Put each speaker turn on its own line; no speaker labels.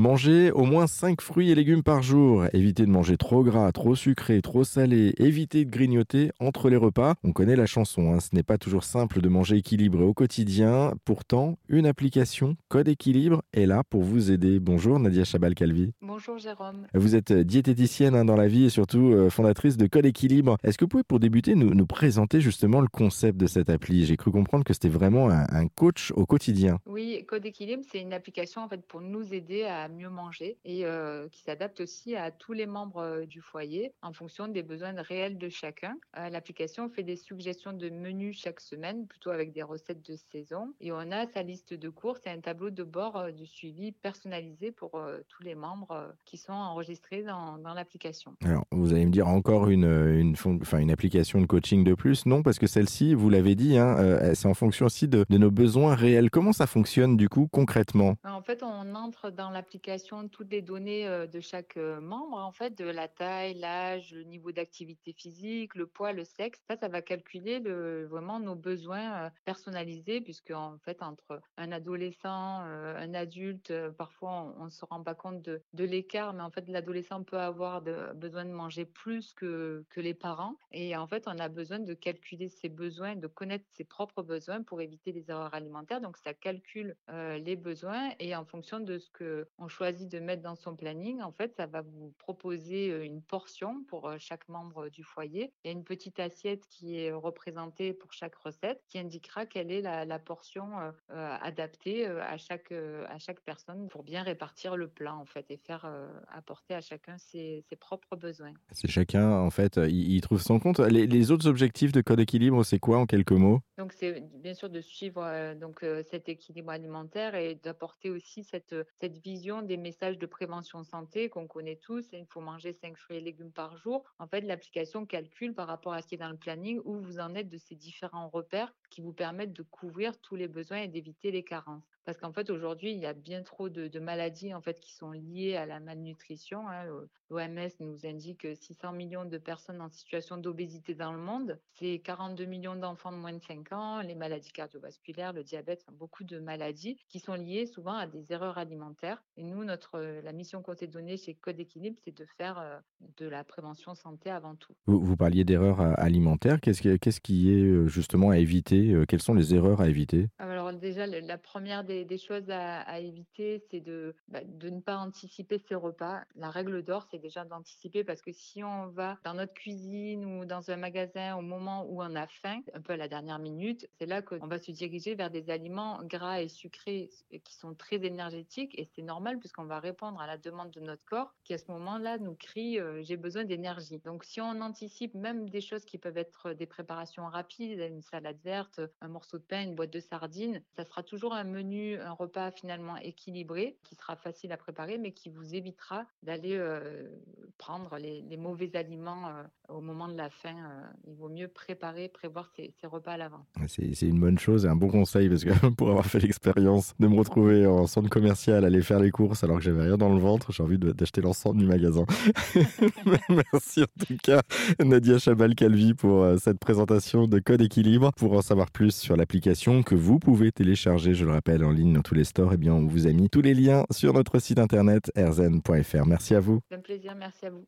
Manger au moins 5 fruits et légumes par jour. Évitez de manger trop gras, trop sucré, trop salé. Évitez de grignoter entre les repas. On connaît la chanson, hein. ce n'est pas toujours simple de manger équilibré au quotidien. Pourtant, une application Code Équilibre est là pour vous aider. Bonjour Nadia Chabal-Calvi.
Bonjour Jérôme.
Vous êtes diététicienne hein, dans la vie et surtout euh, fondatrice de Code Équilibre. Est-ce que vous pouvez pour débuter nous, nous présenter justement le concept de cette appli? J'ai cru comprendre que c'était vraiment un, un coach au quotidien.
Oui, Code Équilibre, c'est une application en fait pour nous aider à mieux manger et euh, qui s'adapte aussi à tous les membres euh, du foyer en fonction des besoins réels de chacun. Euh, L'application fait des suggestions de menus chaque semaine, plutôt avec des recettes de saison. Et on a sa liste de courses et un tableau de bord du suivi personnalisé pour tous les membres qui sont enregistrés dans, dans l'application.
Alors, vous allez me dire encore une, une, enfin, une application de coaching de plus? Non, parce que celle-ci, vous l'avez dit, hein, c'est en fonction aussi de, de nos besoins réels. Comment ça fonctionne du coup concrètement?
En fait, on entre dans l'application toutes les données euh, de chaque euh, membre, en fait, de la taille, l'âge, le niveau d'activité physique, le poids, le sexe. Ça, ça va calculer le, vraiment nos besoins euh, personnalisés, puisque en fait, entre un adolescent, un adulte, parfois on ne se rend pas compte de, l'écart, mais en fait, l'adolescent peut avoir besoin de manger plus que, les parents. Et en fait, on a besoin de calculer ses besoins, de connaître ses propres besoins pour éviter les erreurs alimentaires. Donc, ça calcule les besoins et en fonction de ce que on choisit de mettre dans son planning, en fait, ça va vous proposer une portion pour chaque membre du foyer. Il y a une petite assiette qui est représentée pour chaque recette qui indiquera quelle est la, la portion euh, adaptée à chaque euh, à chaque personne pour bien répartir le plat en fait et faire euh, apporter à chacun ses, ses propres besoins.
C'est chacun, en fait, il, il trouve son compte. Les, les autres objectifs de Code Équilibre, c'est quoi en quelques mots?
Donc c'est bien sûr de suivre donc cet équilibre alimentaire et d'apporter aussi cette cette vision des messages de prévention santé qu'on connaît tous. Il faut manger 5 fruits et légumes par jour. En fait, l'application calcule par rapport à ce qui est dans le planning où vous en êtes de ces différents repères qui vous permettent de couvrir tous les besoins et d'éviter les carences. Parce qu'en fait, aujourd'hui, il y a bien trop de, de maladies en fait qui sont liées à la malnutrition. hein. L'OMS nous indique 600 millions de personnes en situation d'obésité dans le monde. C'est 42 millions d'enfants de moins de 5 ans, les maladies cardiovasculaires, le diabète, enfin, beaucoup de maladies qui sont liées souvent à des erreurs alimentaires. Et nous, notre, euh, la mission qu'on s'est donnée chez Code Équilibre, c'est de faire euh, de la prévention santé avant tout.
vous, vous parliez d'erreurs euh, alimentaires. Qu'est-ce qui, est euh, justement à éviter Euh, Quelles sont les erreurs à éviter?
Alors déjà, la première des, choses à, éviter, c'est de, bah, de ne pas anticiper ses repas. La règle d'or, c'est déjà d'anticiper parce que si on va dans notre cuisine ou dans un magasin au moment où on a faim, un peu à la dernière minute, c'est là qu'on va se diriger vers des aliments gras et sucrés qui sont très énergétiques et c'est normal puisqu'on va répondre à la demande de notre corps qui à ce moment-là nous crie euh, j'ai besoin d'énergie. Donc si on anticipe même des choses qui peuvent être des préparations rapides, une salade verte, un morceau de pain, une boîte de sardines, ça sera toujours un menu, un repas finalement équilibré qui sera facile à préparer mais qui vous évitera d'aller euh, prendre les, mauvais aliments euh, au moment de la faim. euh. il vaut mieux préparer, prévoir ses, ses repas à l'avance.
C'est une bonne chose et un bon conseil parce que pour avoir fait l'expérience de me retrouver en centre commercial, aller faire les courses alors que j'avais rien dans le ventre, j'ai envie d'acheter l'ensemble du magasin. Merci en tout cas Nadia Chabal-Calvi pour cette présentation de Code Équilibre. Pour en savoir plus sur l'application que vous pouvez télécharger, je le rappelle, en ligne dans tous les stores, eh bien on vous a mis tous les liens sur notre site internet erzen.fr. Merci
merci à vous.